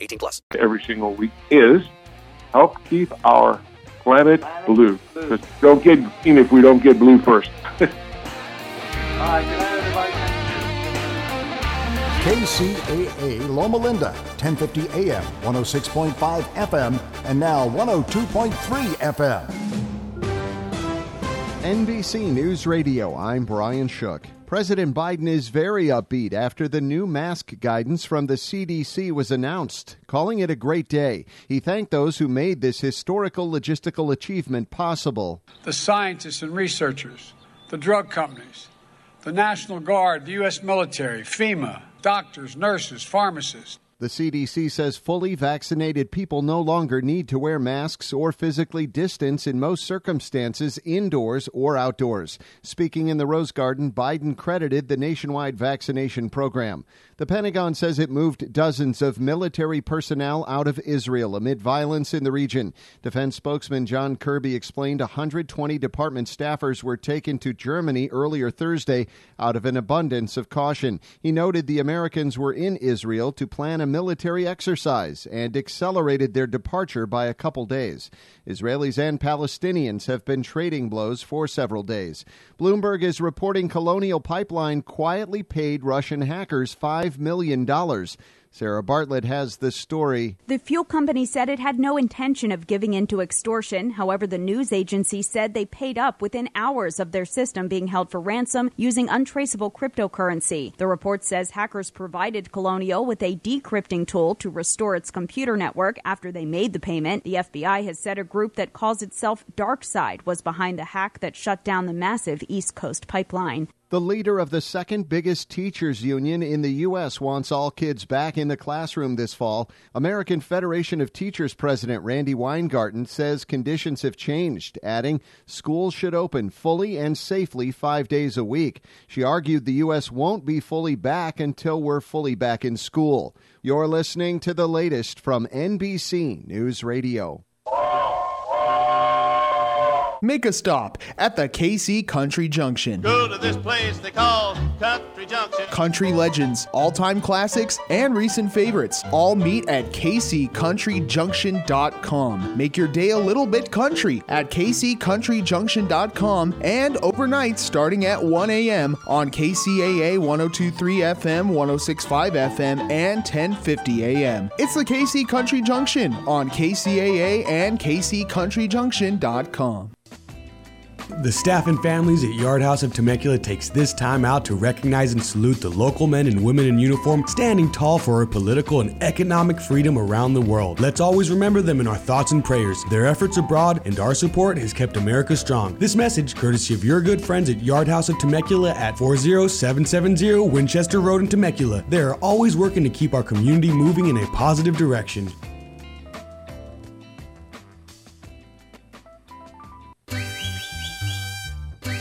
18 plus. Every single week is help keep our planet blue. Just don't get green if we don't get blue first. KCAA Loma Linda, 1050 AM, 106.5 FM, and now 102.3 FM. NBC News Radio, I'm Brian Shook. President Biden is very upbeat after the new mask guidance from the CDC was announced, calling it a great day. He thanked those who made this historical logistical achievement possible. The scientists and researchers, the drug companies, the National Guard, the U.S. military, FEMA, doctors, nurses, pharmacists. The CDC says fully vaccinated people no longer need to wear masks or physically distance in most circumstances, indoors or outdoors. Speaking in the Rose Garden, Biden credited the nationwide vaccination program. The Pentagon says it moved dozens of military personnel out of Israel amid violence in the region. Defense spokesman John Kirby explained 120 department staffers were taken to Germany earlier Thursday out of an abundance of caution. He noted the Americans were in Israel to plan a military exercise and accelerated their departure by a couple days. Israelis and Palestinians have been trading blows for several days. Bloomberg is reporting Colonial Pipeline quietly paid Russian hackers $5 million. Sarah Bartlett has the story. The fuel company said it had no intention of giving in to extortion. However, the news agency said they paid up within hours of their system being held for ransom using untraceable cryptocurrency. The report says hackers provided Colonial with a decrypting tool to restore its computer network after they made the payment. The FBI has said a group that calls itself DarkSide was behind the hack that shut down the massive East Coast pipeline. The leader of the second biggest teachers union in the U.S. wants all kids back in the classroom this fall. American Federation of Teachers President Randi Weingarten says conditions have changed, adding schools should open fully and safely five days a week. She argued the U.S. won't be fully back until we're fully back in school. You're listening to the latest from NBC News Radio. Make a stop at the KC Country Junction. Go to this place they call Country Junction. Country legends, all time classics, and recent favorites all meet at kccountryjunction.com. Make your day a little bit country at kccountryjunction.com and overnight starting at 1 a.m. on KCAA 1023 FM, 1065 FM, and 1050 a.m. It's the KC Country Junction on KCAA and kccountryjunction.com. The staff and families at Yard House of Temecula takes this time out to recognize and salute the local men and women in uniform standing tall for our political and economic freedom around the world. Let's always remember them in our thoughts and prayers. Their efforts abroad and our support has kept America strong. This message, courtesy of your good friends at Yard House of Temecula at 40770 Winchester Road in Temecula. They are always working to keep our community moving in a positive direction.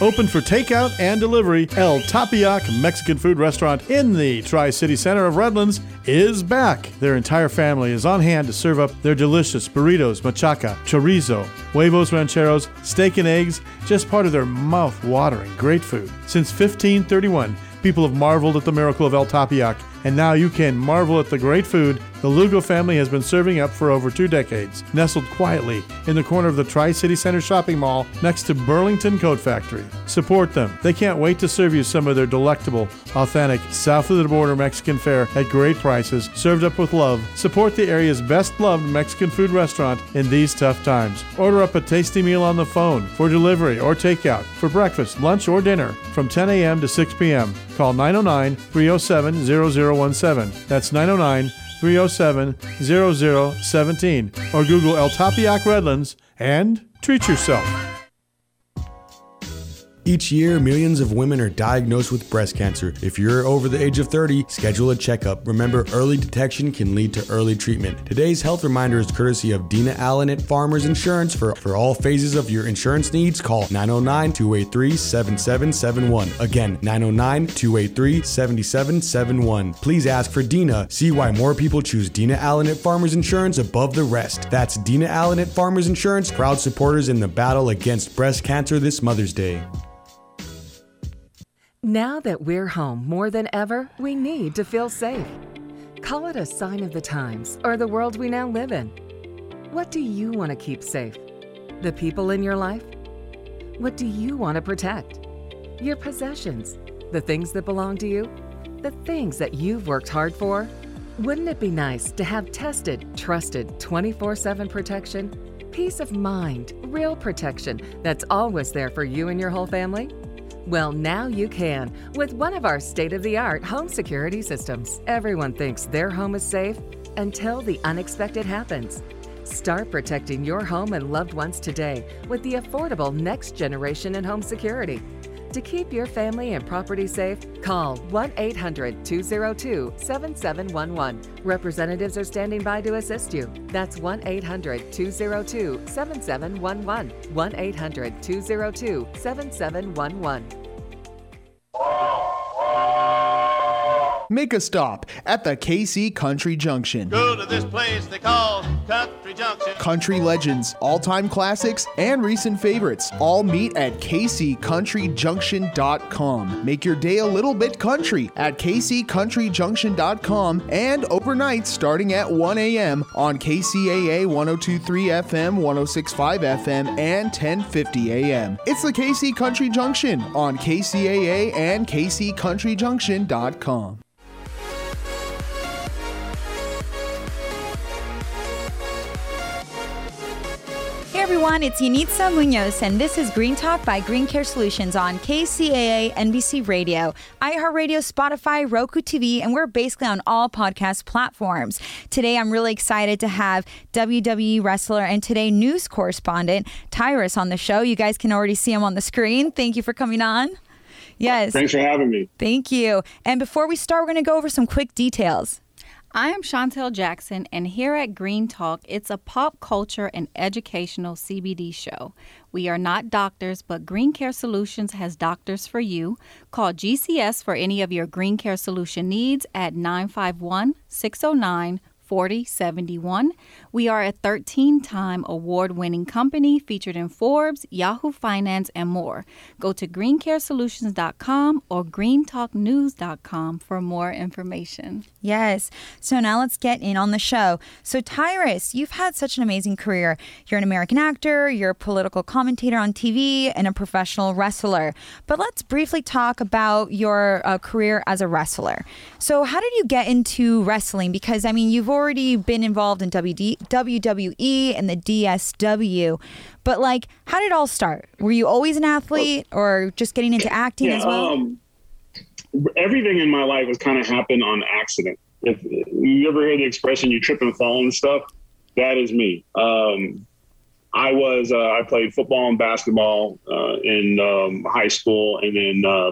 Open for takeout and delivery, El Tepeyac Mexican food restaurant in the Tri City Center of Redlands is back. Their entire family is on hand to serve up their delicious burritos, machaca, chorizo, huevos rancheros, steak and eggs, just part of their mouth watering great food. Since 1531, people have marveled at the miracle of El Tepeyac, and now you can marvel at the great food The Lugo family has been serving up for over two decades, nestled quietly in the corner of the Tri City Center shopping mall next to Burlington Coat Factory. Support them. They can't wait to serve you some of their delectable, authentic, south of the border Mexican fare at great prices, served up with love. Support the area's best loved Mexican food restaurant in these tough times. Order up a tasty meal on the phone for delivery or takeout for breakfast, lunch, or dinner from 10 a.m. to 6 p.m. Call 909 307 0017. That's 909 307 0017. Or Google El Tepeyac Redlands and treat yourself. Each year, millions of women are diagnosed with breast cancer. If you're over the age of 30, schedule a checkup. Remember, early detection can lead to early treatment. Today's health reminder is courtesy of Dina Allen at Farmers Insurance. For, for all phases of your insurance needs, call 909 283 7771. Again, 909 283 7771. Please ask for Dina. See why more people choose Dina Allen at Farmers Insurance above the rest. That's Dina Allen at Farmers Insurance, proud supporters in the battle against breast cancer this Mother's Day. Now that we're home more than ever, we need to feel safe. Call it a sign of the times or the world we now live in. What do you want to keep safe? The people in your life? What do you want to protect? Your possessions, the things that belong to you, the things that you've worked hard for. Wouldn't it be nice to have tested, trusted 24 7 protection? Peace of mind, real protection that's always there for you and your whole family? Well, now you can with one of our state of the art home security systems. Everyone thinks their home is safe until the unexpected happens. Start protecting your home and loved ones today with the affordable next generation in home security. To keep your family and property safe, call 1 800 202 7711. Representatives are standing by to assist you. That's 1 800 202 7711. 1 800 202 7711. Make a stop at the KC Country Junction. Go to this place they call Country Junction. Country legends, all time classics, and recent favorites all meet at kccountryjunction.com. Make your day a little bit country at kccountryjunction.com and overnight starting at 1 a.m. on KCAA 1023 FM, 1065 FM, and 1050 a.m. It's the KC Country Junction on KCAA and kccountryjunction.com. everyone, it's Yanitza Munoz, and this is Green Talk by Green Care Solutions on KCAA NBC Radio, iHeartRadio, Spotify, Roku TV, and we're basically on all podcast platforms. Today, I'm really excited to have WWE wrestler and today news correspondent Tyrus on the show. You guys can already see him on the screen. Thank you for coming on. Yes. Thanks for having me. Thank you. And before we start, we're going to go over some quick details. I am Chantel Jackson, and here at Green Talk, it's a pop culture and educational CBD show. We are not doctors, but Green Care Solutions has doctors for you. Call GCS for any of your Green Care Solution needs at 951 609 4071. We are a 13 time award winning company featured in Forbes, Yahoo Finance, and more. Go to greencaresolutions.com or greentalknews.com for more information. Yes. So now let's get in on the show. So, Tyrus, you've had such an amazing career. You're an American actor, you're a political commentator on TV, and a professional wrestler. But let's briefly talk about your uh, career as a wrestler. So, how did you get into wrestling? Because, I mean, you've already been involved in WD, WWE and the DSW. But, like, how did it all start? Were you always an athlete or just getting into acting yeah, as well? Um, everything in my life has kind of happened on accident. If you ever hear the expression "you trip and fall" and stuff, that is me. Um, I was uh, I played football and basketball uh, in um, high school, and then uh,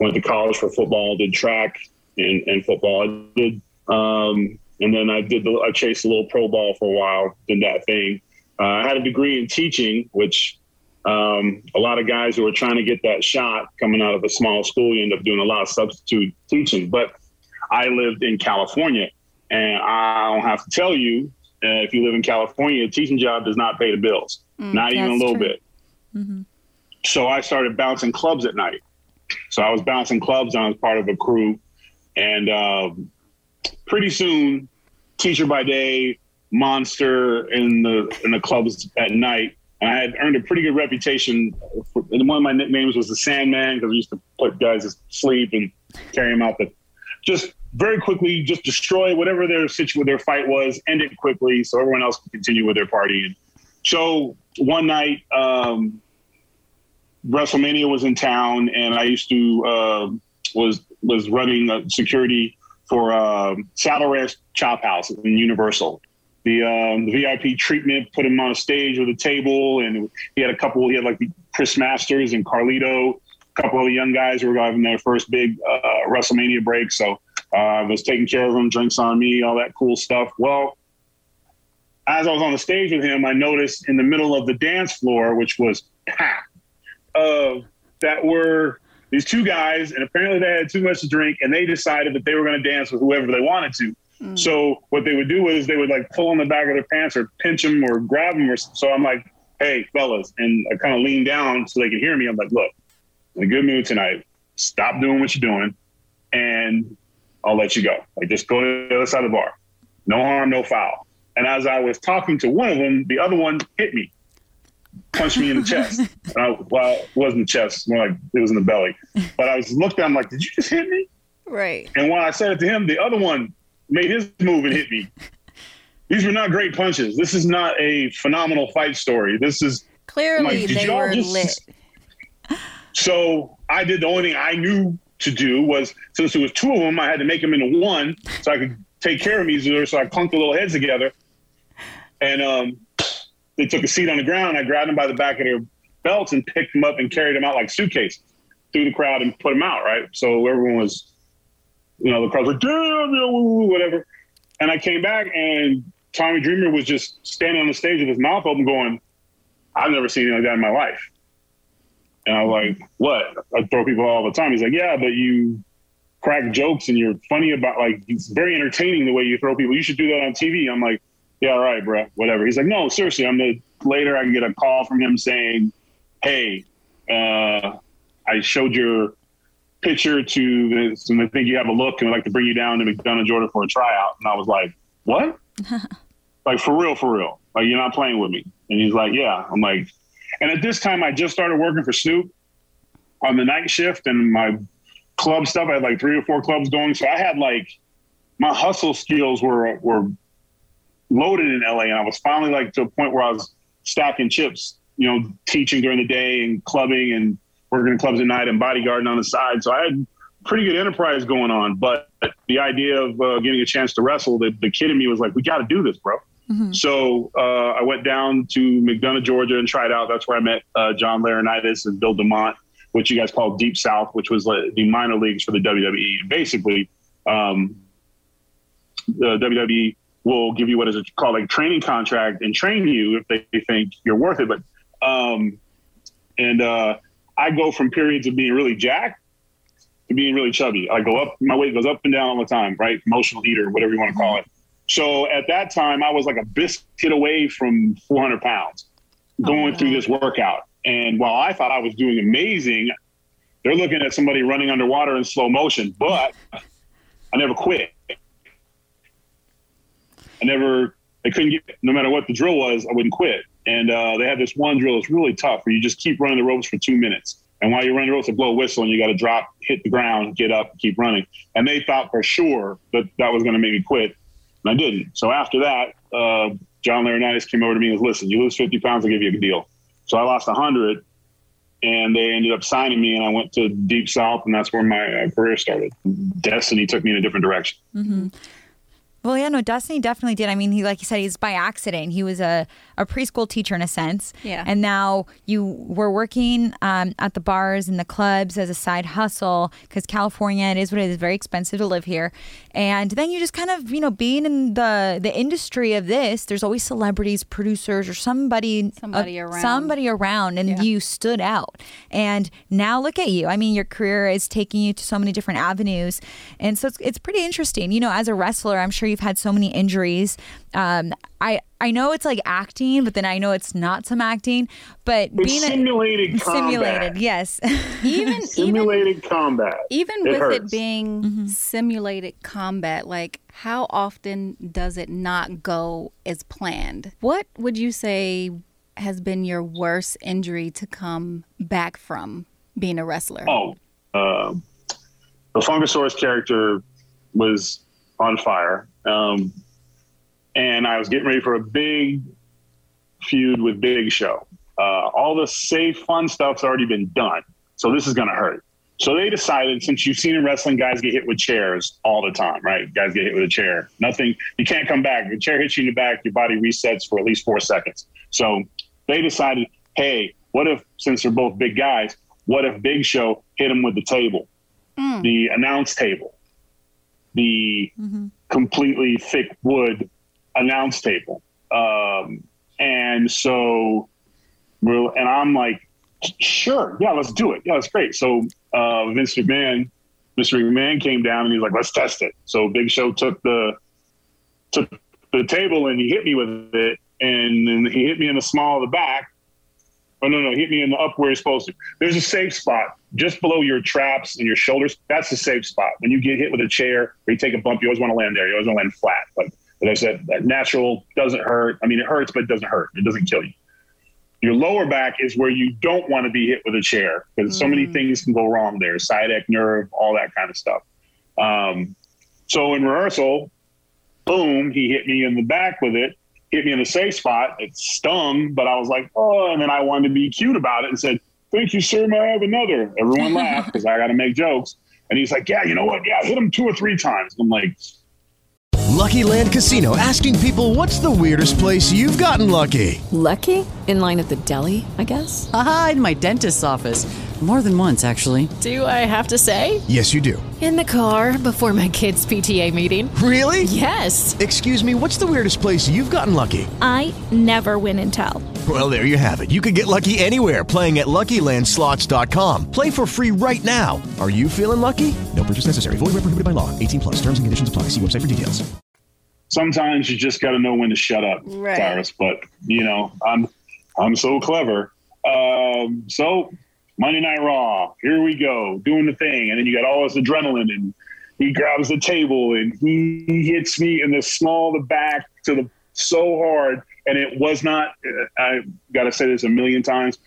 went to college for football. Did track and, and football. I did, um, and then I did. The, I chased a little pro ball for a while. Did that thing. Uh, I had a degree in teaching, which um, a lot of guys who are trying to get that shot coming out of a small school, you end up doing a lot of substitute teaching. But I lived in California, and I don't have to tell you, uh, if you live in California, a teaching job does not pay the bills, Mm, not even a little true. bit. Mm-hmm. So I started bouncing clubs at night. So I was bouncing clubs, I was part of a crew, and um, pretty soon teacher by day, monster in the in the clubs at night. And I had earned a pretty good reputation. For, and one of my nicknames was the Sandman because we used to put guys to sleep and carry them out. But just very quickly, just destroy whatever their situation, their fight was, end it quickly so everyone else can continue with their party. And so one night, um, WrestleMania was in town, and I used to uh, was was running security for uh, Saddle Ranch Chop House in Universal. The, um, the VIP treatment put him on a stage with a table, and he had a couple. He had like Chris Masters and Carlito, a couple of the young guys who were having their first big uh, WrestleMania break. So uh, I was taking care of them, drinks on me, all that cool stuff. Well, as I was on the stage with him, I noticed in the middle of the dance floor, which was packed, uh, that were these two guys, and apparently they had too much to drink, and they decided that they were going to dance with whoever they wanted to. Mm. So what they would do is they would like pull on the back of their pants or pinch them or grab them. Or so I'm like, hey, fellas, and I kind of lean down so they can hear me. I'm like, look, in a good mood tonight. Stop doing what you're doing, and I'll let you go. Like just go to the other side of the bar. No harm, no foul. And as I was talking to one of them, the other one hit me, punched me in the chest. And I, well, it wasn't the chest, more like it was in the belly. But I was looked at him like, did you just hit me? Right. And when I said it to him, the other one made his move and hit me. These were not great punches. This is not a phenomenal fight story. This is clearly like, they were just... lit. So I did the only thing I knew to do was since there was two of them, I had to make them into one so I could take care of me easier. So I clunked the little heads together, and um, they took a seat on the ground. I grabbed them by the back of their belts and picked them up and carried them out like suitcases through the crowd and put them out. Right, so everyone was you know, the crowd's like, damn, you know, whatever. And I came back and Tommy Dreamer was just standing on the stage with his mouth open going, I've never seen anything like that in my life. And I was like, what? I throw people all the time. He's like, yeah, but you crack jokes and you're funny about like, it's very entertaining the way you throw people. You should do that on TV. I'm like, yeah, all right, bro, whatever. He's like, no, seriously. I'm the, later I can get a call from him saying, hey, uh, I showed your picture to this, and I think you have a look, and I'd like to bring you down to McDonough, Georgia for a tryout. And I was like, what? like for real, for real. Like you're not playing with me. And he's like, yeah. I'm like, and at this time I just started working for Snoop on the night shift and my club stuff. I had like three or four clubs going, so I had like my hustle skills were were loaded in LA, and I was finally like to a point where I was stacking chips. You know, teaching during the day and clubbing and working in clubs at night and bodyguarding on the side. So I had pretty good enterprise going on. But the idea of uh, getting a chance to wrestle, the, the kid in me was like, we got to do this, bro. Mm-hmm. So uh, I went down to McDonough, Georgia, and tried out. That's where I met uh, John Laurinaitis and Bill DeMott, which you guys call Deep South, which was like the minor leagues for the WWE. Basically, um, the WWE will give you what is called like training contract and train you if they think you're worth it. But um, and uh, I go from periods of being really jacked to being really chubby. I go up, my weight goes up and down all the time, right? Emotional eater, whatever you want to call it. So at that time, I was like a biscuit away from 400 pounds going through this workout. And while I thought I was doing amazing, they're looking at somebody running underwater in slow motion. But I never quit. I never, I couldn't get, no matter what the drill was, I wouldn't quit. And uh, they had this one drill that's really tough where you just keep running the ropes for two minutes. And while you're running the ropes, they blow a whistle and you got to drop, hit the ground, get up, keep running. And they thought for sure that that was going to make me quit. And I didn't. So after that, uh, John Laurinaitis came over to me and said, listen, you lose 50 pounds, I'll give you a deal. So I lost 100 and they ended up signing me and I went to Deep South and that's where my uh, career started. Destiny took me in a different direction. Mm-hmm. Well, yeah, no, Destiny definitely did. I mean, he like you said, he's by accident. He was a, a preschool teacher in a sense. Yeah. And now you were working um, at the bars and the clubs as a side hustle because California, it is what it is, very expensive to live here. And then you just kind of, you know, being in the the industry of this, there's always celebrities, producers, or somebody, somebody uh, around, somebody around, and yeah. you stood out. And now look at you. I mean, your career is taking you to so many different avenues, and so it's it's pretty interesting. You know, as a wrestler, I'm sure you you've had so many injuries. Um, I I know it's like acting, but then I know it's not some acting. But It's being a- simulated combat. simulated, yes. even Simulated combat. even It with hurts. it being simulated combat, like how often does it not go as planned? What would you say has been your worst injury to come back from being a wrestler? Oh, uh, the Funkasaurus character was on fire. Um, and I was getting ready for a big feud with Big Show. Uh, all the safe, fun stuff's already been done. So this is going to hurt. So they decided, since you've seen in wrestling, guys get hit with chairs all the time, right? Guys get hit with a chair. Nothing, you can't come back. The chair hits you in the back, your body resets for at least four seconds. So they decided, hey, what if, since they're both big guys, what if Big Show hit him with the table, the announce table, the completely thick wood announce table? Um, and so, and I'm like, sure, yeah, let's do it. Yeah, that's great. So uh, Vince McMahon, Mr. McMahon came down and he's like, let's test it. So Big Show took the took the table and he hit me with it, and then he hit me in the small of the back. Oh no, no, hit me in the up where he's supposed to. There's a safe spot just below your traps and your shoulders. That's the safe spot. When you get hit with a chair or you take a bump, you always want to land there. You always want to land flat. But as I said, that natural doesn't hurt. I mean, it hurts, but it doesn't hurt. It doesn't kill you. Your lower back is where you don't want to be hit with a chair because so many things can go wrong there. Sciatic nerve, all that kind of stuff. Um, so in rehearsal, boom, he hit me in the back with it, hit me in the safe spot. It stung, but I was like, oh, and then I wanted to be cute about it and said, thank you, sir. May I have another? Everyone laughed because I got to make jokes. And he's like, yeah, you know what? Yeah, hit him two or three times. I'm like, Lucky Land Casino asking people what's the weirdest place you've gotten lucky? Lucky? In line at the deli, I guess? Aha, in my dentist's office. More than once, actually. Do I have to say? Yes, you do. In the car before my kids' PTA meeting. Really? Yes. Excuse me, what's the weirdest place you've gotten lucky? I never win and tell. Well, there you have it. You can get lucky anywhere playing at LuckyLandSlots.com. Play for free right now. Are you feeling lucky? No purchase necessary. Void where prohibited by law. 18 plus. Terms and conditions apply. See website for details. sometimes you just got to know when to shut up, Right. Tyrus. But you know, I'm I'm so clever. Um, so Monday Night Raw, here we go, doing the thing, and then you got all this adrenaline, and he grabs the table and he hits me in the small of the back to the so hard, and it was not. I got to say this a million times.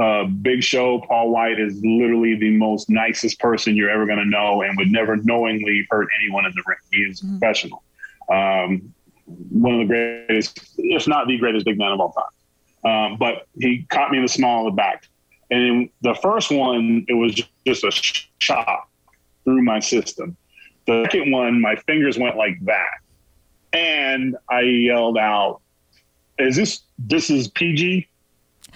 Uh, Big Show, Paul White is literally the most nicest person you're ever going to know, and would never knowingly hurt anyone in the ring. He is a professional um, one of the greatest, if not the greatest big man of all time. Um, but he caught me in the small of the back. And the first one, it was just a shock through my system. The second one, my fingers went like that. And I yelled out, Is this, this is PG?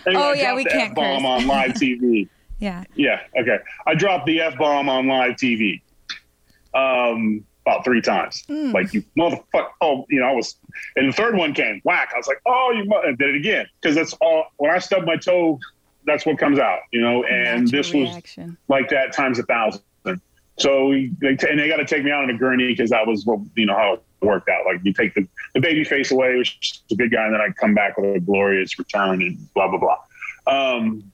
Oh, I yeah, we can't F-bomb on live TV. Yeah. Yeah. Okay. I dropped the f bomb on live TV, um, about three times. Hmm. Like you motherfucker. Oh, you know, I was. And the third one came whack. I was like, oh, you. Mo-, and did it again because that's all. When I stub my toe, that's what comes out. You know. And this was reaction. like that times a thousand. So they t- and they got to take me out on a gurney because that was what you know how it worked out. Like you take the, the baby face away, which is a good guy, and then I come back with a glorious return and blah blah blah. Um,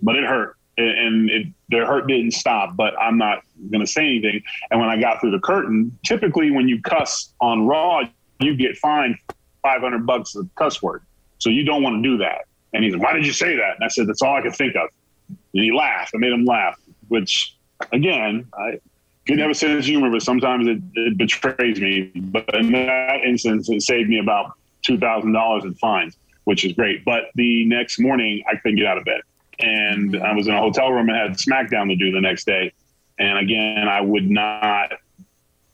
but it hurt, and it, the hurt didn't stop. But I'm not going to say anything. And when I got through the curtain, typically when you cuss on Raw, you get fined 500 bucks a cuss word. So you don't want to do that. And he's like, "Why did you say that?" And I said, "That's all I could think of." And he laughed. I made him laugh, which again, I could never say this humor, but sometimes it, it betrays me. But in that instance, it saved me about two thousand dollars in fines, which is great. But the next morning, I couldn't get out of bed, and mm-hmm. I was in a hotel room and had SmackDown to do the next day. And again, I would not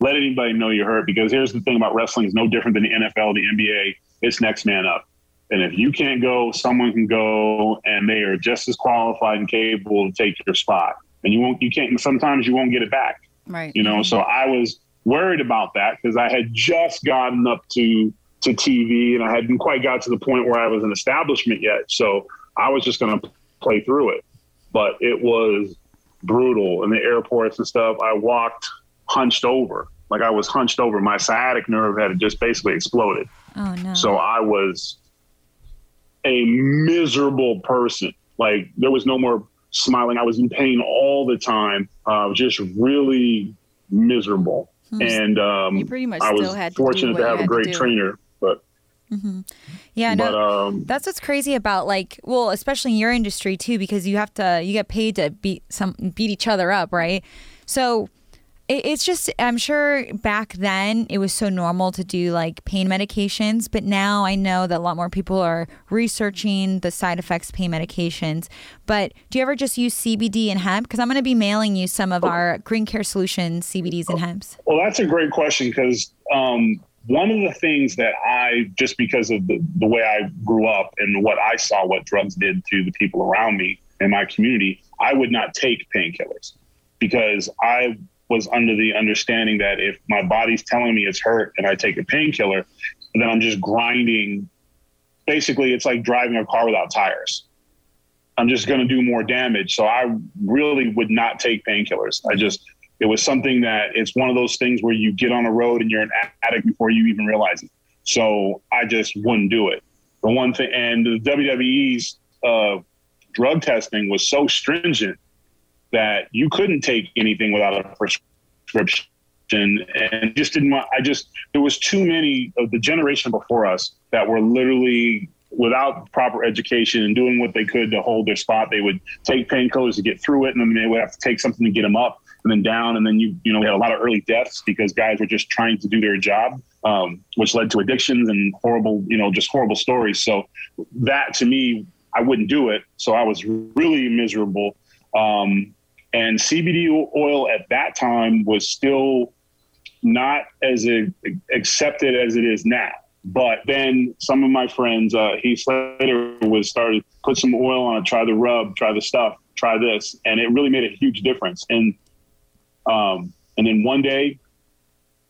let anybody know you're hurt because here's the thing about wrestling is no different than the NFL, the NBA. It's next man up. And if you can't go, someone can go, and they are just as qualified and capable to take your spot. And you won't, you can't. Sometimes you won't get it back. Right. You know, so I was worried about that because I had just gotten up to to TV and I hadn't quite got to the point where I was an establishment yet. So I was just going to play through it. But it was brutal in the airports and stuff. I walked hunched over Like I was hunched over. My sciatic nerve had just basically exploded. Oh no. So I was a miserable person. Like there was no more smiling. I was in pain all the time. Uh, just really miserable. Hmm. And um, pretty much I was still had to do fortunate to have a had to great trainer, but hmm Yeah, but no, um, that's what's crazy about like, well, especially in your industry too, because you have to, you get paid to beat some, beat each other up, right? So it, it's just, I'm sure back then it was so normal to do like pain medications, but now I know that a lot more people are researching the side effects of pain medications. But do you ever just use CBD and hemp? Because I'm going to be mailing you some of our Green Care Solutions CBDs and hemps. Well, that's a great question because um, one of the things that I, just because of the, the way I grew up and what I saw what drugs did to the people around me in my community, I would not take painkillers because I was under the understanding that if my body's telling me it's hurt and I take a painkiller, then I'm just grinding. Basically, it's like driving a car without tires. I'm just going to do more damage. So I really would not take painkillers. I just, it was something that it's one of those things where you get on a road and you're an addict before you even realize it. So I just wouldn't do it. The one thing, and the WWE's uh, drug testing was so stringent that you couldn't take anything without a prescription. And just didn't want, I just, there was too many of the generation before us that were literally without proper education and doing what they could to hold their spot. They would take painkillers to get through it, and then they would have to take something to get them up and then down. And then you, you know, we had a lot of early deaths because guys were just trying to do their job, um, which led to addictions and horrible, you know, just horrible stories. So that to me, I wouldn't do it. So I was really miserable. Um, and CBD oil at that time was still not as a, accepted as it is now. But then some of my friends, uh, Heath Slater, was started put some oil on it, try the rub, try the stuff, try this, and it really made a huge difference. And um, and then one day,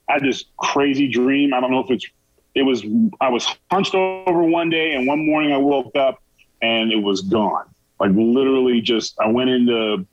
I had this crazy dream. I don't know if it's it was I was hunched over one day, and one morning I woke up and it was gone. Like literally, just I went into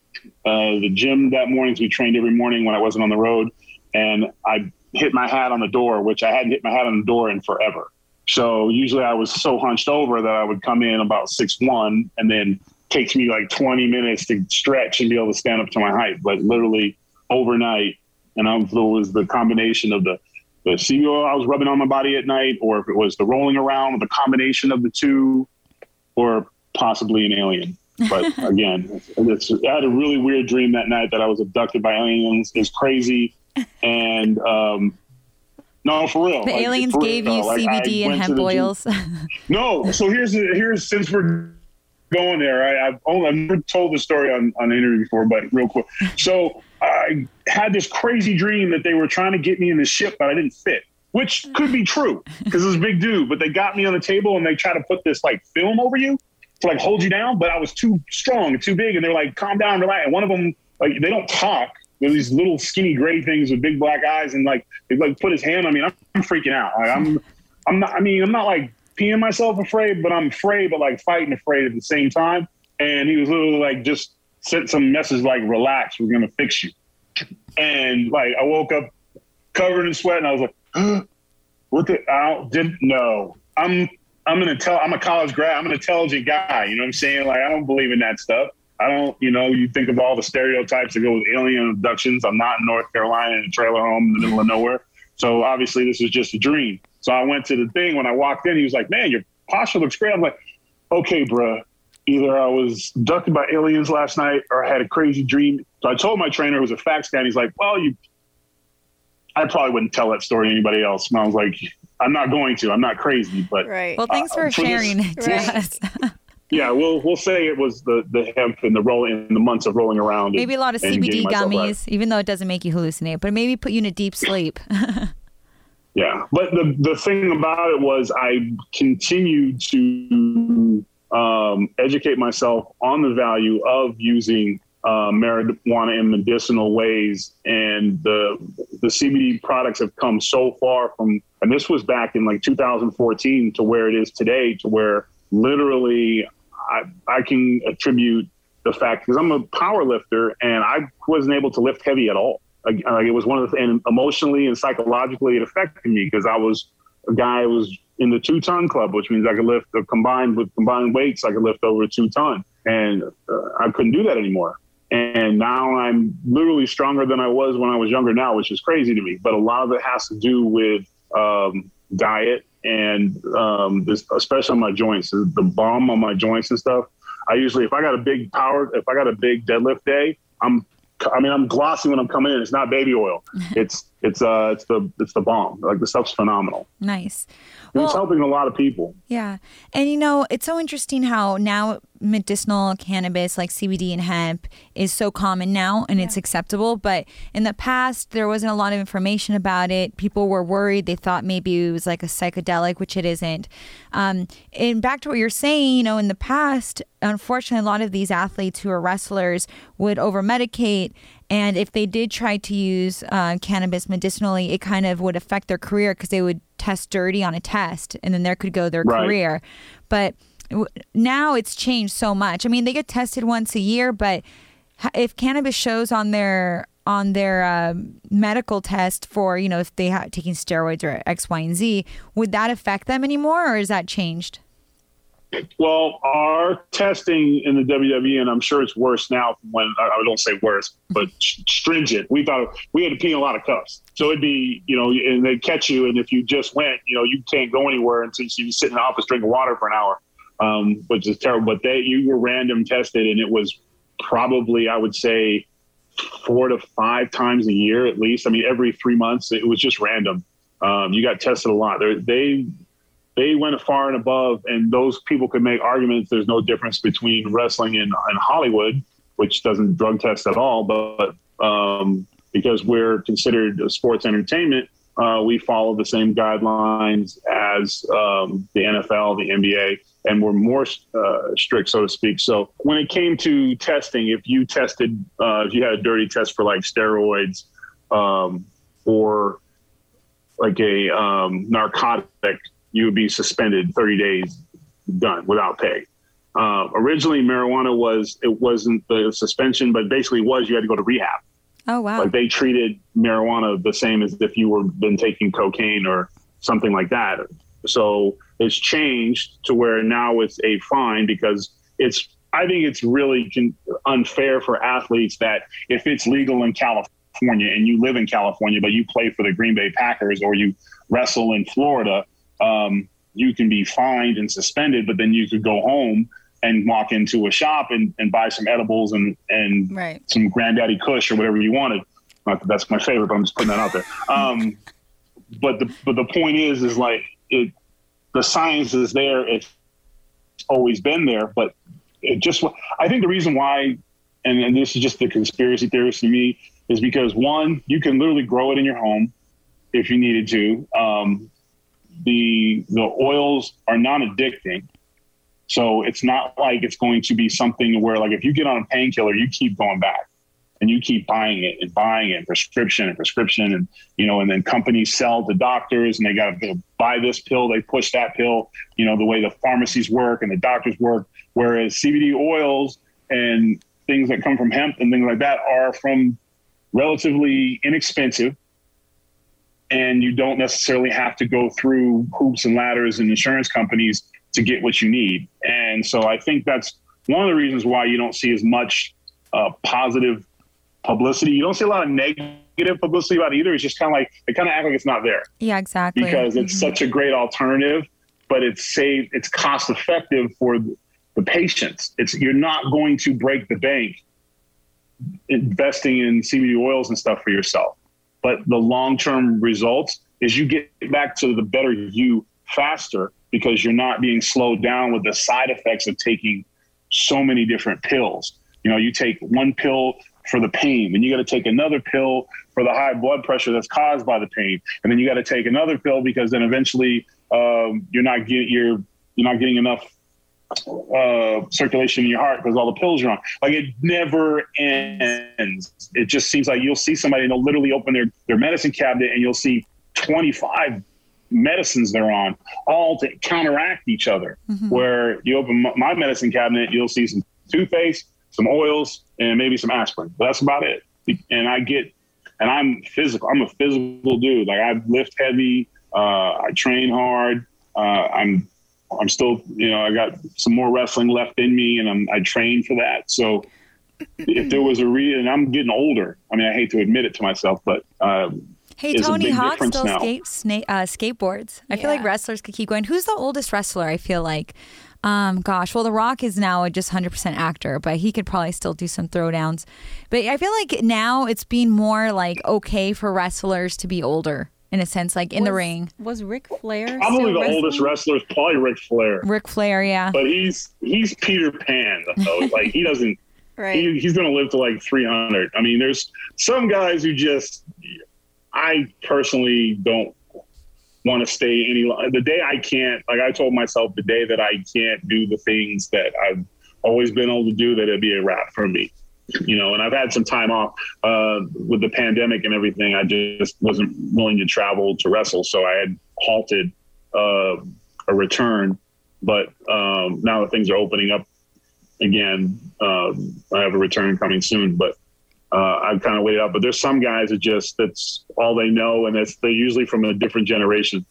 uh, the gym that morning. 'cause We trained every morning when I wasn't on the road, and I hit my hat on the door, which I hadn't hit my hat on the door in forever. So usually I was so hunched over that I would come in about six one, and then takes me like twenty minutes to stretch and be able to stand up to my height. But literally overnight, and I was, it was the combination of the the CBO I was rubbing on my body at night, or if it was the rolling around, or the combination of the two, or possibly an alien. But again, it's, I had a really weird dream that night that I was abducted by aliens. It's crazy, and um, no, for real. The Like, aliens for gave real. you Like, CBD and hemp the oils. no, so here's here's since we're going there, I, I've only I've never told the story on on an interview before, but real quick. So I had this crazy dream that they were trying to get me in the ship, but I didn't fit, which could be true because it was a big dude. But they got me on the table and they tried to put this like film over you to like hold you down, but I was too strong, too big, and they're like, "Calm down, relax." And one of them, like, they don't talk. They're these little skinny gray things with big black eyes, and like they like put his hand on me. And I'm, I'm freaking out. Like, I'm, I'm not. I mean, I'm not like peeing myself afraid, but I'm afraid, but like fighting afraid at the same time. And he was literally like, just sent some message like, "Relax, we're gonna fix you." And like, I woke up covered in sweat, and I was like, "What the? I don't, didn't know. I'm I'm gonna tell. I'm a college grad. I'm an intelligent guy. You know what I'm saying? Like, I don't believe in that stuff. I don't. You know, you think of all the stereotypes that go with alien abductions. I'm not in North Carolina in a trailer home in the middle of nowhere. So obviously, this is just a dream. So I went to the thing. When I walked in, he was like, "Man, your posture looks great." I'm like, "Okay, bruh. Either I was abducted by aliens last night, or I had a crazy dream." So I told my trainer, who was a fax guy, and he's like, "Well, you." I probably wouldn't tell that story to anybody else. And I was like, I'm not going to. I'm not crazy, but Right. Well, thanks uh, for this- sharing it to us. yeah, we'll we'll say it was the the hemp and the rolling in the months of rolling around. Maybe a lot of CBD gummies, right. even though it doesn't make you hallucinate, but maybe put you in a deep sleep. Yeah, but the the thing about it was I continued to um, educate myself on the value of using uh, marijuana in medicinal ways, and the the CBD products have come so far from, and this was back in like 2014 to where it is today, to where literally I I can attribute the fact because I'm a power lifter and I wasn't able to lift heavy at all. Like, like it was one of the and emotionally and psychologically it affected me because I was a guy who was in the two ton club, which means I could lift uh, combined with combined weights, I could lift over two ton, and uh, I couldn't do that anymore. And now I'm literally stronger than I was when I was younger now, which is crazy to me. But a lot of it has to do with um, diet and um, this, especially on my joints, the balm on my joints and stuff. I usually, if I got a big power, if I got a big deadlift day, I'm, I mean, I'm glossy when I'm coming in. It's not baby oil. It's it's uh it's the it's the bomb. Like the stuff's phenomenal. Nice. And it's helping a lot of people. Yeah. And you know, it's so interesting how now medicinal cannabis like CBD and hemp is so common now and it's acceptable. But in the past, there wasn't a lot of information about it. People were worried. They thought maybe it was like a psychedelic, which it isn't. Um, and back to what you're saying, you know, in the past, unfortunately, a lot of these athletes who are wrestlers would over medicate. And if they did try to use uh, cannabis medicinally, it kind of would affect their career because they would test dirty on a test and then there could go their Right. career. But w- now it's changed so much. I mean, they get tested once a year, but if cannabis shows on their on their um, medical test for you know if they have taking steroids or X, Y, and Z, would that affect them anymore, or is that changed? Well, our testing in the WWE, and I'm sure it's worse now from when I don't say worse, but stringent. We thought we had to pee a lot of cups. So it'd be, you know, and they'd catch you. And if you just went, you know, you can't go anywhere until you sit in the office drinking water for an hour, um, which is terrible. But they, you were random tested, and it was probably, I would say, four to five times a year at least. I mean, every three months, it was just random. Um, you got tested a lot. They're, they they went far and above, and those people could make arguments. There's no difference between wrestling and, and Hollywood, which doesn't drug test at all, but um, because we're considered sports entertainment, uh, we follow the same guidelines as um, the NFL, the NBA, and we're more uh, strict, so to speak. So when it came to testing, if you tested, uh, if you had a dirty test for like steroids um, or like a um, narcotic, you would be suspended 30 days, done without pay. Uh, originally, marijuana was it wasn't the suspension, but basically was you had to go to rehab. Oh wow! Like they treated marijuana the same as if you were been taking cocaine or something like that. So it's changed to where now it's a fine because it's. I think it's really unfair for athletes that if it's legal in California and you live in California, but you play for the Green Bay Packers or you wrestle in Florida, um, you can be fined and suspended, but then you could go home and walk into a shop and, and buy some edibles and, and Right. some granddaddy kush or whatever you wanted. Not that that's my favorite, but I'm just putting that out there. Um, but the but the point is, is like it, the science is there. It's always been there, but it just. I think the reason why, and, and this is just the conspiracy theorist to me, is because one, you can literally grow it in your home if you needed to. Um, the the oils are non-addicting. So it's not like it's going to be something where like if you get on a painkiller, you keep going back and you keep buying it and buying it, and prescription and prescription, and you know, and then companies sell to doctors and they got to buy this pill, they push that pill, you know, the way the pharmacies work and the doctors work. Whereas CBD oils and things that come from hemp and things like that are from relatively inexpensive and you don't necessarily have to go through hoops and ladders and insurance companies to get what you need. And so I think that's one of the reasons why you don't see as much uh, positive publicity. You don't see a lot of negative publicity about it either. It's just kind of like they kind of act like it's not there Yeah, exactly. because it's Mhm. such a great alternative, but it's safe, it's cost effective for the patients. It's you're not going to break the bank investing in CBD oils and stuff for yourself. But the long term results is you get back to the better you faster because you're not being slowed down with the side effects of taking so many different pills. You know, you take one pill for the pain, and you got to take another pill for the high blood pressure that's caused by the pain, and then you got to take another pill because then eventually um, you're not you're you're not getting enough uh, circulation in your heart because all the pills you're on. Like it never ends. It just seems like you'll see somebody and they'll literally open their, their medicine cabinet and you'll see 25 medicines they're on, all to counteract each other. Mhm. Where you open my, my medicine cabinet, you'll see some toothpaste, some oils, and maybe some aspirin. But that's about it. And I get and I'm physical. I'm a physical dude. Like I lift heavy. Uh, I train hard. Uh, I'm I'm still, you know, I got some more wrestling left in me, and I'm I train for that. So if there was a reason, I'm getting older. I mean, I hate to admit it to myself, but uh, Hey, Tony big Hawk still now. skate, sna- uh, skateboards. I feel like wrestlers could keep going. Who's the oldest wrestler? I feel like, um, gosh, well, The Rock is now a just 100% actor, but he could probably still do some throwdowns. But I feel like now it's being more like okay for wrestlers to be older in a sense, like in the ring. Was Ric Flair Probably still the wrestling? oldest wrestler is probably Ric Flair. Ric Flair, yeah. But he's he's Peter Pan though. like he doesn't. Right. He, he's going to live to like 300. I mean, there's some guys who just. I personally don't want to stay any. lo- The day I can't, like I told myself, the day that I can't do the things that I've always been able to do, that it'd be a wrap for me. You know, and I've had some time off uh, with the pandemic and everything. I just wasn't willing to travel to wrestle, so I had halted uh, a return. But um, now that things are opening up again, um, I have a return coming soon. But uh, I've kind of waited out. But there's some guys that just that's all they know, and that's they're usually from a different generation.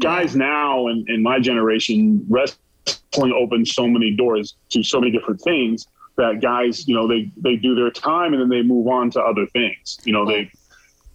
Guys now in, in my generation, wrestling opens so many doors to so many different things that guys, you know, they they do their time and then they move on to other things. You know, they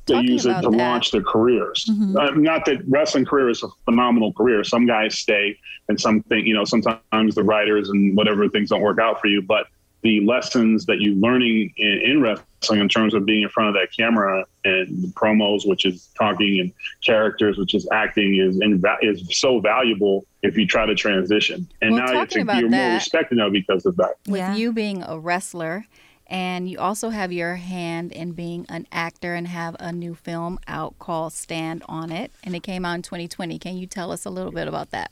they use it to that- launch their careers. Mhm. Uh, not that wrestling career is a phenomenal career. Some guys stay, and some think, you know, sometimes the writers and whatever things don't work out for you. But the lessons that you're learning in, in wrestling in terms of being in front of that camera and promos, which is talking, and characters, which is acting, is inva- is so valuable if you try to transition. And Well, now talking it's a, about you're more respected now because of that. with you being a wrestler and you also have your hand in being an actor and have a new film out called Stand on It and it came out in 2020. Can you tell us a little bit about that?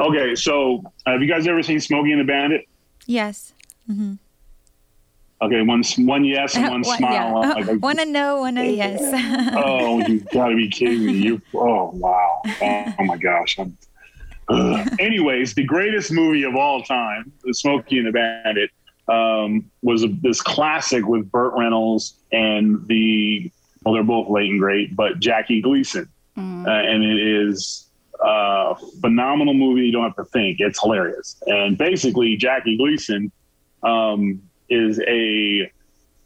Okay, so have you guys ever seen Smokey and the Bandit? Yes. Hmm Okay, one one yes and one One- smile. yeah. Like, Wanna know, wanna yes. oh, you gotta be kidding me! You, oh wow, oh my gosh. Anyways, the greatest movie of all time, The Smokey and the Bandit, um, was a, this classic with Burt Reynolds and the well, they're both late and great, but Jackie Gleason, uh, and it is a phenomenal movie. You don't have to think; it's hilarious. And basically, Jackie Gleason um, is a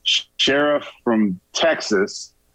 sheriff from Texas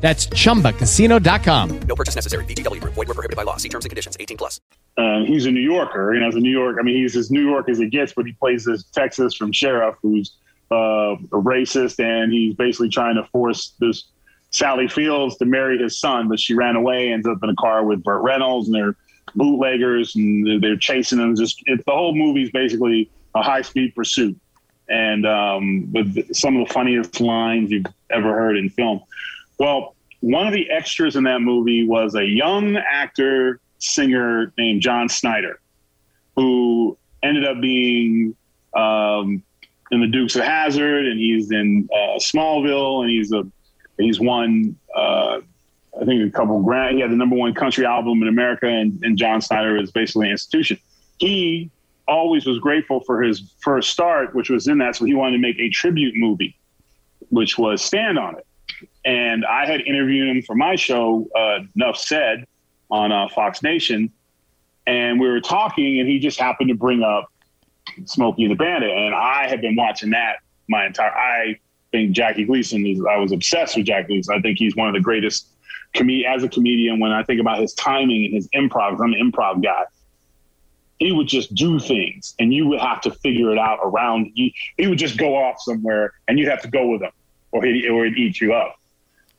That's chumbacasino.com. No purchase necessary. VGW Group. Void were prohibited by law. See terms and conditions. 18 plus. uh, he's a New Yorker, and as a New York, I mean, he's as New York as it gets, but he plays this Texas from sheriff who's uh, a racist, and he's basically trying to force this Sally Fields to marry his son, but she ran away, ends up in a car with Burt Reynolds, and they're bootleggers, and they're, they're chasing them. Just it, the whole movie's basically a high speed pursuit, and um, with some of the funniest lines you've ever heard in film. Well, one of the extras in that movie was a young actor singer named John Schneider, who ended up being um, in the Dukes of Hazzard, and he's in uh, Smallville, and he's a he's won uh, I think a couple grand. He had the number one country album in America, and, and John Schneider is basically an institution. He always was grateful for his first start, which was in that, so he wanted to make a tribute movie, which was Stand on It. And I had interviewed him for my show, uh, Nuff Said, on uh, Fox Nation. And we were talking, and he just happened to bring up Smokey and the Bandit. And I had been watching that my entire. I think Jackie Gleason is. I was obsessed with Jackie Gleason. I think he's one of the greatest com- as a comedian. When I think about his timing and his improv, I'm an improv guy. He would just do things, and you would have to figure it out around. He, he would just go off somewhere, and you'd have to go with him, or he or he'd eat you up.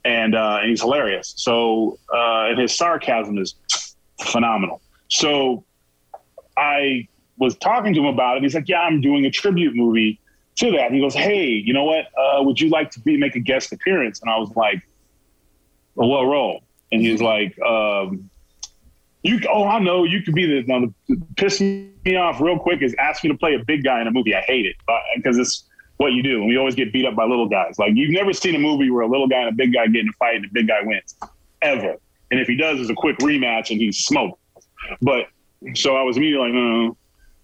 And uh, and he's hilarious. So uh, and his sarcasm is phenomenal. So I was talking to him about it. He's like, "Yeah, I'm doing a tribute movie to that." And he goes, "Hey, you know what? Uh, would you like to be make a guest appearance?" And I was like, well, "What role?" And he's like, um, You oh I know you could be the, now, the piss me off real quick is ask me to play a big guy in a movie. I hate it because it's what you do, and we always get beat up by little guys. Like you've never seen a movie where a little guy and a big guy get in a fight and the big guy wins ever. And if he does, it's a quick rematch and he's smoked. But so I was immediately like, no.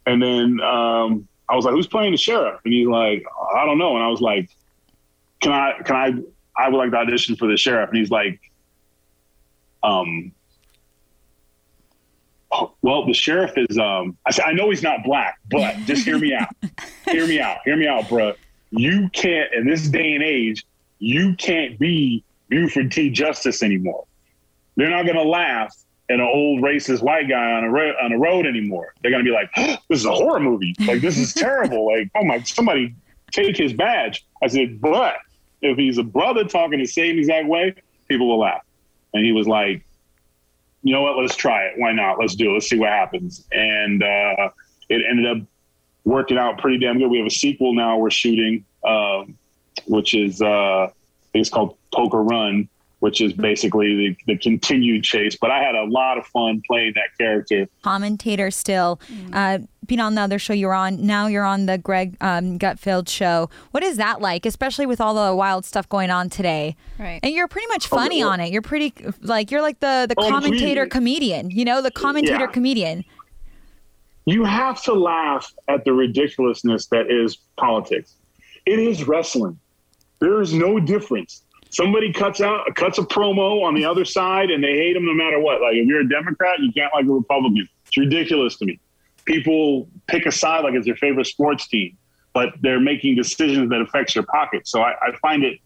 And then um, I was like, who's playing the sheriff? And he's like, I don't know. And I was like, can I, can I, I would like to audition for the sheriff. And he's like, um, well, the sheriff is, um, I said, I know he's not black, but just hear me out. hear me out. Hear me out, bro. You can't, in this day and age, you can't be Buford T. Justice anymore. They're not going to laugh at an old racist white guy on a ro- on a road anymore. They're going to be like, oh, "This is a horror movie. Like this is terrible. like oh my, somebody take his badge." I said, "But if he's a brother talking the same exact way, people will laugh." And he was like, "You know what? Let's try it. Why not? Let's do it. Let's see what happens." And uh, it ended up working out pretty damn good. We have a sequel now we're shooting, um, which is uh, I think it's called Poker Run which is basically the, the continued chase. But I had a lot of fun playing that character. Commentator still, uh, being on the other show you're on. Now you're on the Greg um, Gutfeld show. What is that like, especially with all the wild stuff going on today? Right. And you're pretty much funny Oh, on it. You're pretty like you're like the the Oh, commentator comedian. comedian. You know, the commentator Yeah. comedian. You have to laugh at the ridiculousness that is politics. It is wrestling. There is no difference. Somebody cuts out cuts a promo on the other side and they hate him no matter what. Like if you're a Democrat, you can't like a Republican. It's ridiculous to me. People pick a side like it's their favorite sports team, but they're making decisions that affects your pocket. So I, I find it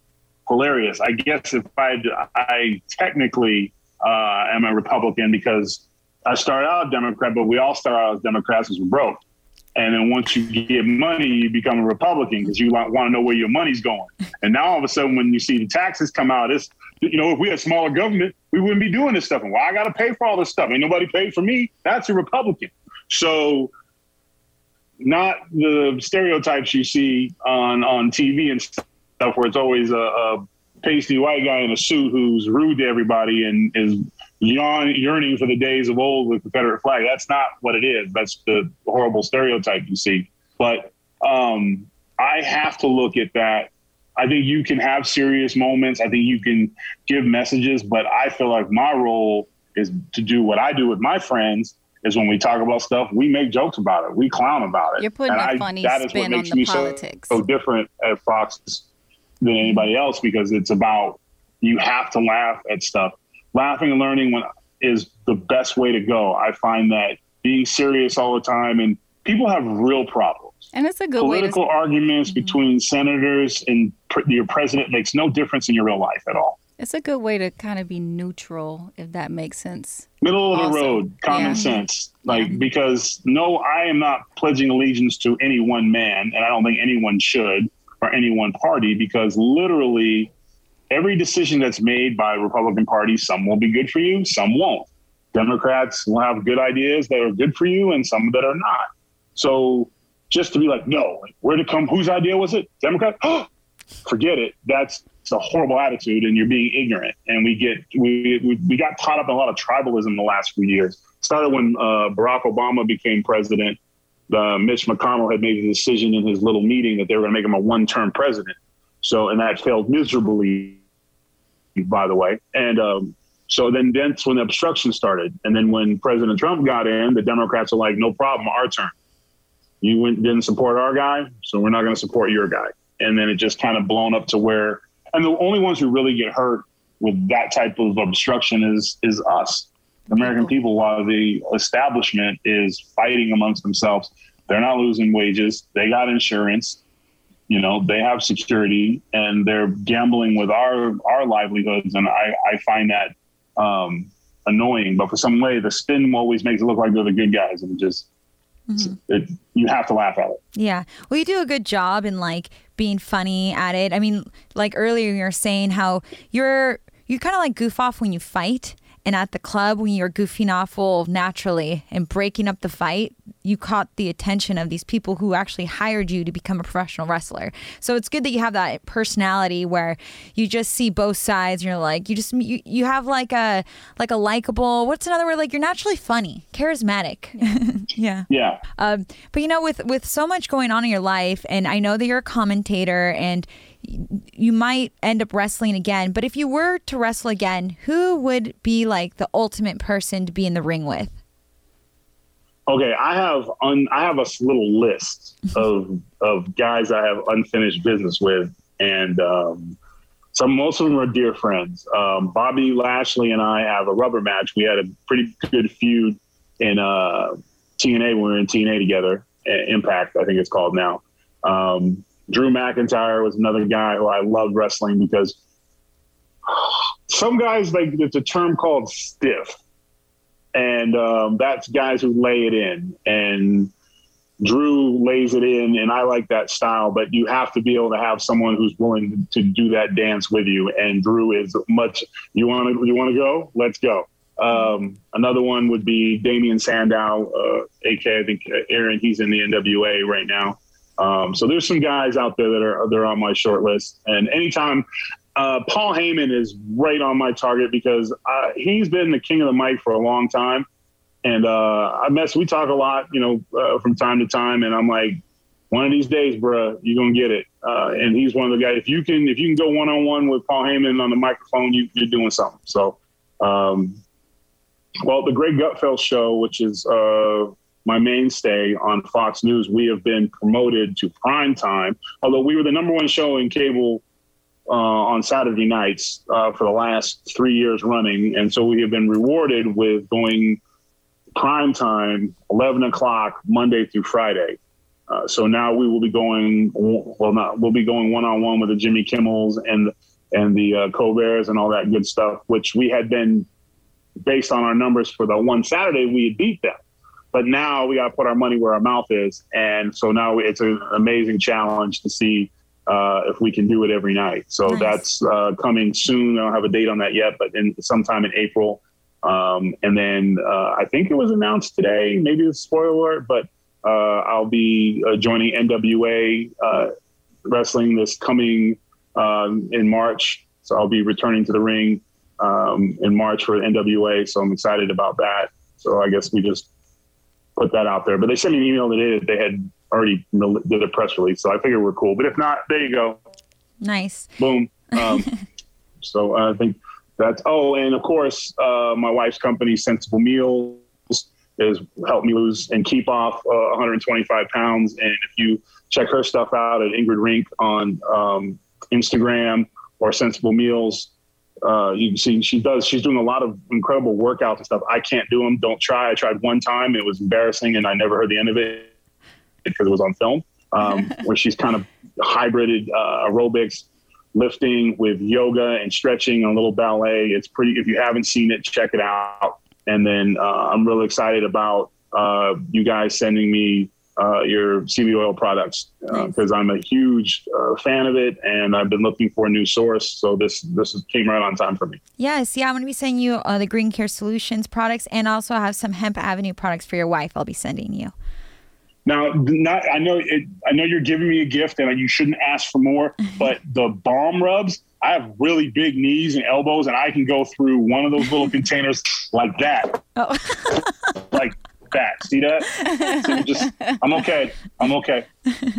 hilarious. I guess if I I technically uh, am a Republican because I started out a Democrat, but we all start out as Democrats because we're broke. And then once you get money, you become a Republican because you want to know where your money's going. And now all of a sudden, when you see the taxes come out, it's you know if we had smaller government, we wouldn't be doing this stuff. And why I got to pay for all this stuff? Ain't nobody paid for me. That's a Republican. So not the stereotypes you see on on TV and stuff, where it's always a, a pasty white guy in a suit who's rude to everybody and is yawn, yearning for the days of old with the Confederate flag. That's not what it is. That's the horrible stereotype you see. But um, I have to look at that. I think you can have serious moments. I think you can give messages, but I feel like my role is to do what I do with my friends. Is when we talk about stuff, we make jokes about it, we clown about it. You're putting And a I- funny that is what spin on the me so- politics. So, different at Fox than anybody else because it's about you have to laugh at stuff. Laughing and learning when is the best way to go. I find that being serious all the time and people have real problems. And it's a good way to Mm-hmm. Political arguments between senators and pr- your president makes no difference in your real life at all. it's a good way to kind of be neutral, if that makes sense. Middle of the road, common yeah. sense. Like because no, I am not pledging allegiance to any one man, and I don't think anyone should or any one party because literally every decision that's made by Republican Party, some will be good for you, some won't. Democrats will have good ideas that are good for you, and some that are not. So just to be like, no, where to come? Whose idea was it? Democrat? Forget it. That's it's a horrible attitude, and you're being ignorant. And we get we we, we got caught up in a lot of tribalism the last few years. Started when uh, Barack Obama became president. Uh, Mitch McConnell had made a decision in his little meeting that they were going to make him a one-term president. So, and that failed miserably, by the way. And um, so then that's when the obstruction started. And then when President Trump got in, the Democrats were like, "No problem, our turn." You went, didn't support our guy, so we're not going to support your guy. And then it just kind of blown up to where, and the only ones who really get hurt with that type of obstruction is is us, the American people. While the establishment is fighting amongst themselves, they're not losing wages. They got insurance. You know, they have security, and they're gambling with our our livelihoods. And I I find that um, annoying. But for some way, the spin always makes it look like they're the good guys, and it just it, you have to laugh at it. Yeah. Well, you do a good job in like being funny at it. I mean, like earlier you were saying how you're you kind of like goof off when you fight and at the club when you're goofing off all naturally and breaking up the fight, you caught the attention of these people who actually hired you to become a professional wrestler. So it's good that you have that personality where you just see both sides. And you're like, you just you, you have like a like a likable. What's another word? Like you're naturally funny, charismatic. yeah. Yeah. Um, but you know, with with so much going on in your life, and I know that you're a commentator, and y- you might end up wrestling again. But if you were to wrestle again, who would be like the ultimate person to be in the ring with? Okay, I have un, I have a little list of of guys I have unfinished business with, and um, some most of them are dear friends. Um, Bobby Lashley and I have a rubber match. We had a pretty good feud in uh, TNA. when We were in TNA together. Impact, I think it's called now. Um, Drew McIntyre was another guy who I loved wrestling because some guys like it's a term called stiff and um, that's guys who lay it in and drew lays it in and i like that style but you have to be able to have someone who's willing to do that dance with you and drew is much you want to you want to go let's go um, another one would be Damien Sandow, uh, AK. I think uh, Aaron. He's in the NWA right now. Um, so there's some guys out there that are they're on my short list. And anytime uh, Paul Heyman is right on my target because uh, he's been the king of the mic for a long time. And uh, I mess, we talk a lot, you know, uh, from time to time. And I'm like, one of these days, bruh, you're gonna get it. Uh, and he's one of the guys. If you can, if you can go one on one with Paul Heyman on the microphone, you, you're doing something. So, um, well, the Greg Gutfeld show, which is uh, my mainstay on Fox News, we have been promoted to prime time. Although we were the number one show in cable uh, on Saturday nights uh, for the last three years running, and so we have been rewarded with going prime time, eleven o'clock Monday through Friday. Uh, so now we will be going well, not we'll be going one on one with the Jimmy Kimmels and and the uh, Colberts and all that good stuff, which we had been based on our numbers for the one Saturday we had beat them. But now we got to put our money where our mouth is, and so now it's an amazing challenge to see uh, if we can do it every night. So Nice. that's uh, coming soon. I don't have a date on that yet, but in sometime in April. Um, and then uh, I think it was announced today, maybe it's a spoiler alert, but uh, I'll be uh, joining NWA uh, wrestling this coming um, in March. So I'll be returning to the ring um, in March for NWA. So I'm excited about that. So I guess we just put that out there. But they sent me an email today that they had already did a press release. So I figured we're cool. But if not, there you go. Nice. Boom. Um, so I think that's, oh, and of course, uh, my wife's company, Sensible Meals, has helped me lose and keep off uh, 125 pounds. And if you check her stuff out at Ingrid Rinck on um, Instagram or Sensible Meals, uh, you can see she does. She's doing a lot of incredible workouts and stuff. I can't do them. Don't try. I tried one time. It was embarrassing, and I never heard the end of it because it was on film. Um, where she's kind of hybrided uh, aerobics, lifting with yoga and stretching and a little ballet. It's pretty. If you haven't seen it, check it out. And then uh, I'm really excited about uh, you guys sending me uh, your CB oil products because I'm a huge uh, fan of it, and I've been looking for a new source. So this this came right on time for me. Yes, yeah, I'm going to be sending you uh, the Green Care Solutions products and also I have some Hemp Avenue products for your wife. I'll be sending you. Now, not I know it, I know you're giving me a gift, and you shouldn't ask for more. But the balm rubs, I have really big knees and elbows, and I can go through one of those little containers like that, Oh. like that. See that? So just, I'm okay. I'm okay.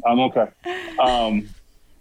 I'm okay. Um,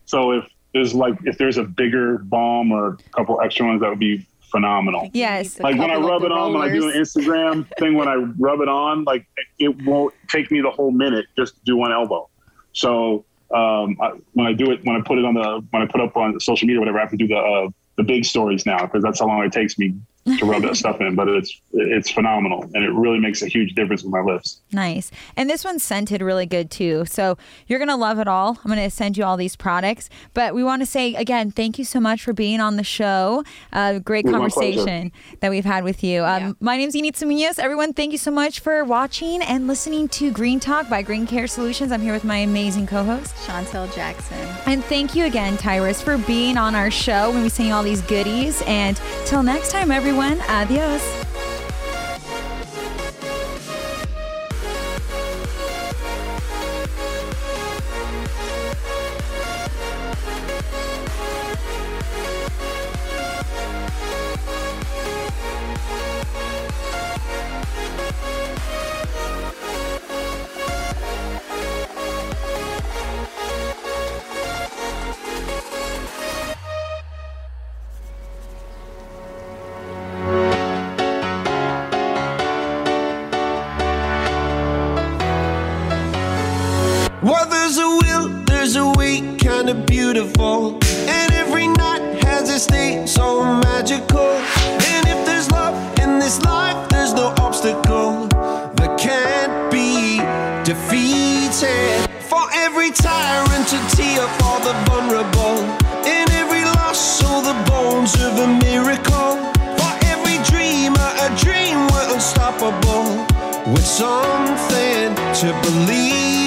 so if there's like if there's a bigger balm or a couple extra ones, that would be phenomenal. Yes. Like when I rub it on, when I do an. Instagram thing, when I rub it on, like it won't take me the whole minute just to do one elbow. So um, I, when I do it, when I put it on the, when I put up on social media, whatever, I have to do the uh, the big stories now because that's how long it takes me to rub that stuff in. But it's it's phenomenal and it really makes a huge difference with my lifts. Nice. And this one's scented really good too. So you're going to love it all. I'm going to send you all these products. But we want to say again, thank you so much for being on the show. Uh, great It was my pleasure. conversation that we've had with you. Um, My name's Yanitza Munoz. Everyone, thank you so much for watching and listening to Green Talk by Green Care Solutions. I'm here with my amazing co host, Chantel Jackson. And thank you again, Tyrus, for being on our show when we sing all these goodies. And till next time, everyone. Everyone. Adios. Well, there's a will, there's a way, kinda beautiful. And every night has its day, so magical. And if there's love in this life, there's no obstacle that can't be defeated. For every tyrant to tear for the vulnerable. In every loss, so the bones of a miracle. For every dreamer, a dream we're unstoppable. With something to believe.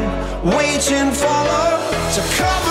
waiting for love to come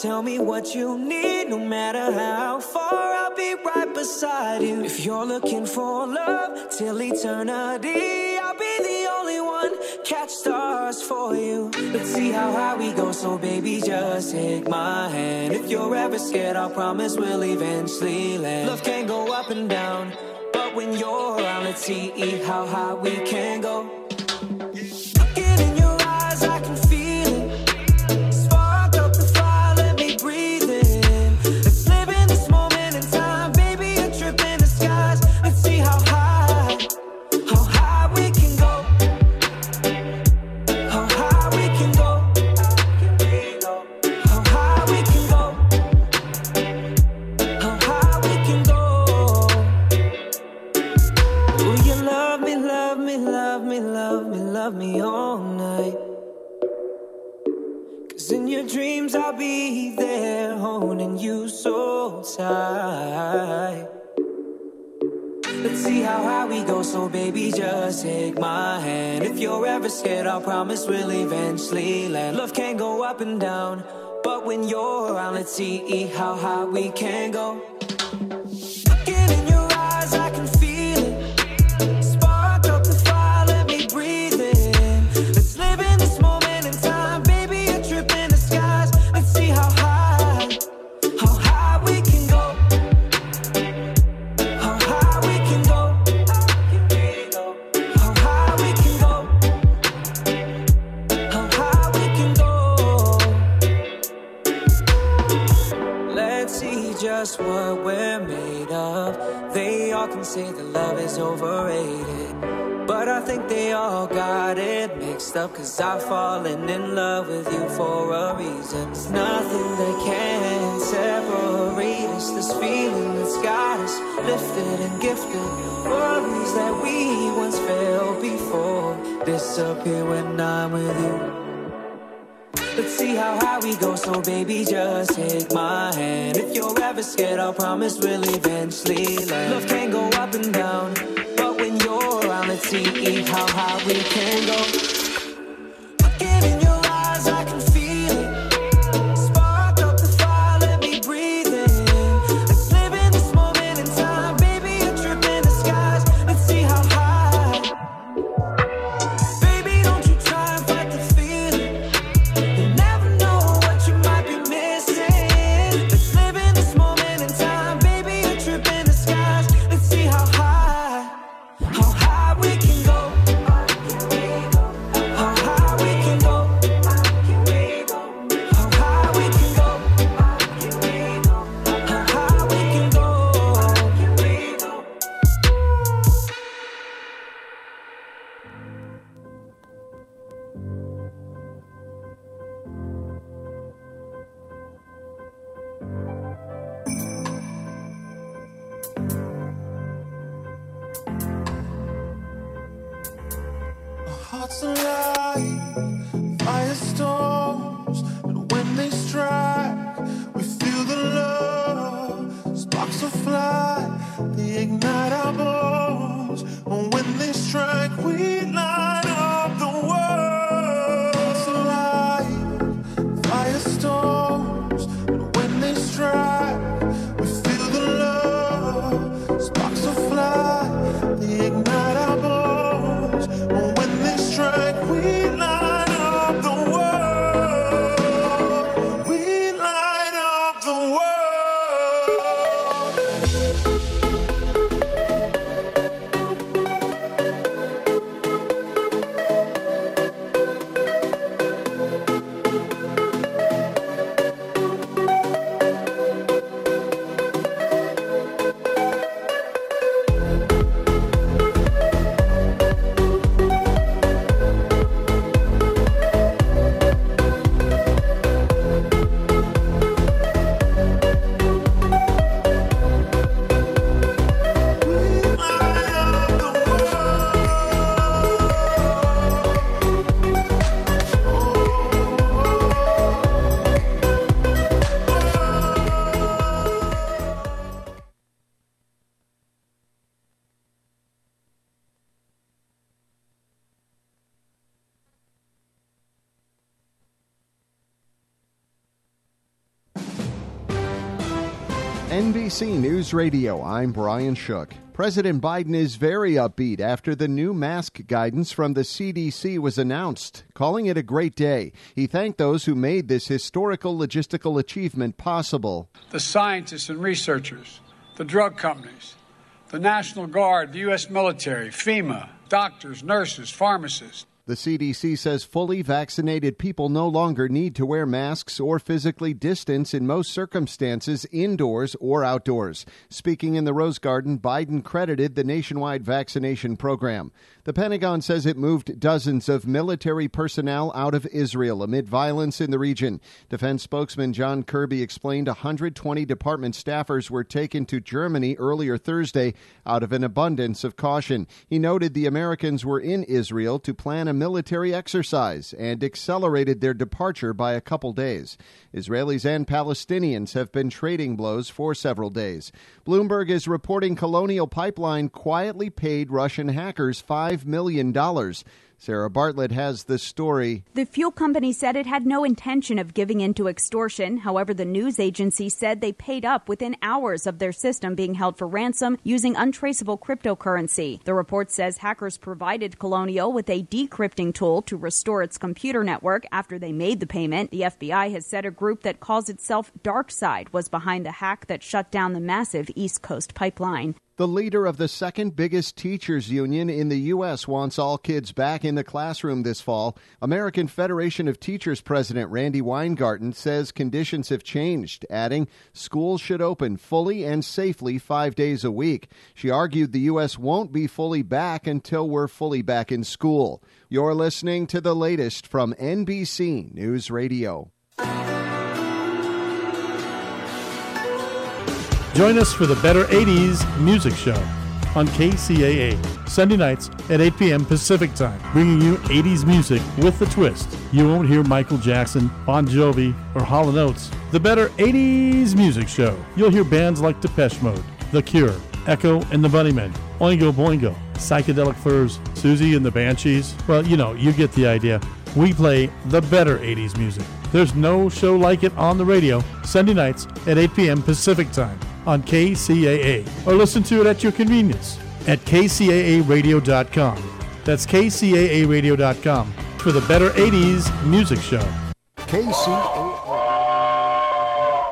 tell me what you need. No matter how far, I'll be right beside you. If you're looking for love till eternity, I'll be the only one. Catch stars for you. Let's see how high we go, so baby, just take my hand. If you're ever scared, I'll promise we'll eventually land. Love can go up and down, but when you're around, let's see how high we can go. Promise we'll eventually land. Love can go up and down, but when you're around, let's see how high we can go. Overrated. But I think they all got it mixed up. Cause I've fallen in love with you for a reason. There's nothing that can separate us. This feeling that's got us lifted and gifted. Worries that we once felt before disappear when I'm with you. Let's see how high we go, so baby, just take my hand. If you're ever scared, I'll promise we'll eventually land. Love can go up and down, but when you're around, let's see how high we can go. Alive, NBC News Radio, I'm Brian Shook. President Biden is very upbeat after the new mask guidance from the CDC was announced, calling it a great day. He thanked those who made this historical logistical achievement possible. The scientists and researchers, the drug companies, the National Guard, the U.S. military, FEMA, doctors, nurses, pharmacists. The CDC says fully vaccinated people no longer need to wear masks or physically distance in most circumstances, indoors or outdoors. Speaking in the Rose Garden, Biden credited the nationwide vaccination program. The Pentagon says it moved dozens of military personnel out of Israel amid violence in the region. Defense spokesman John Kirby explained 120 department staffers were taken to Germany earlier Thursday out of an abundance of caution. He noted the Americans were in Israel to plan a military exercise and accelerated their departure by a couple days. Israelis and Palestinians have been trading blows for several days. Bloomberg is reporting Colonial Pipeline quietly paid Russian hackers $5 million. Sarah Bartlett has the story. The fuel company said it had no intention of giving in to extortion. However, the news agency said they paid up within hours of their system being held for ransom using untraceable cryptocurrency. The report says hackers provided Colonial with a decrypting tool to restore its computer network after they made the payment. The FBI has said a group that calls itself DarkSide was behind the hack that shut down the massive East Coast pipeline. The leader of the second biggest teachers union in the U.S. wants all kids back in the classroom this fall. American Federation of Teachers President Randi Weingarten says conditions have changed, adding, schools should open fully and safely five days a week. She argued the U.S. won't be fully back until we're fully back in school. You're listening to the latest from NBC News Radio. Join us for the Better 80s Music Show on KCAA, Sunday nights at 8 p.m. Pacific Time, bringing you 80s music with a twist. You won't hear Michael Jackson, Bon Jovi, or Hall & Oates. The Better 80s Music Show. You'll hear bands like Depeche Mode, The Cure, Echo and the Bunnymen, Oingo Boingo, Psychedelic Furs, Siouxsie and the Banshees. Well, you know, you get the idea. We play the better 80s music. There's no show like it on the radio, Sunday nights at 8 p.m. Pacific Time on KCAA, or listen to it at your convenience at kcaaradio.com. That's kcaaradio.com for the Better 80s Music Show. KCAA.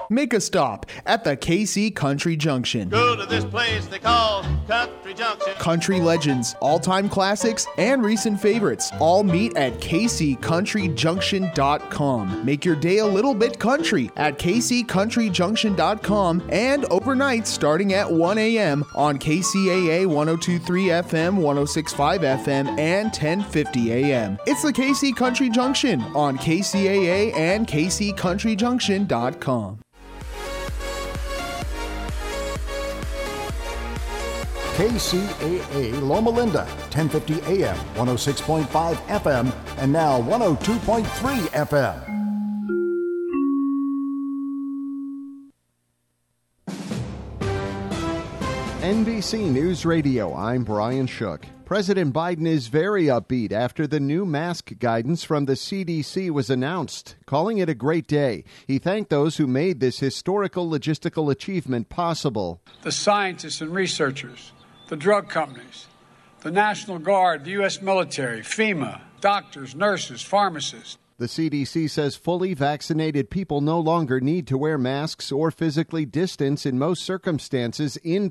Make a stop at the KC Country Junction. Go to this place they call Country Junction. Country legends, all time classics, and recent favorites all meet at kccountryjunction.com. Make your day a little bit country at kccountryjunction.com and overnight starting at 1 a.m. on KCAA 1023 FM, 1065 FM, and 1050 a.m. It's the KC Country Junction on KCAA and kccountryjunction.com. KCAA Loma Linda, 1050 AM, 106.5 FM, and now 102.3 FM. NBC News Radio, I'm Brian Shook. President Biden is very upbeat after the new mask guidance from the CDC was announced, calling it a great day. He thanked those who made this historical logistical achievement possible. The scientists and researchers, the drug companies, the National Guard, the U.S. military, FEMA, doctors, nurses, pharmacists. The CDC says fully vaccinated people no longer need to wear masks or physically distance in most circumstances indoors.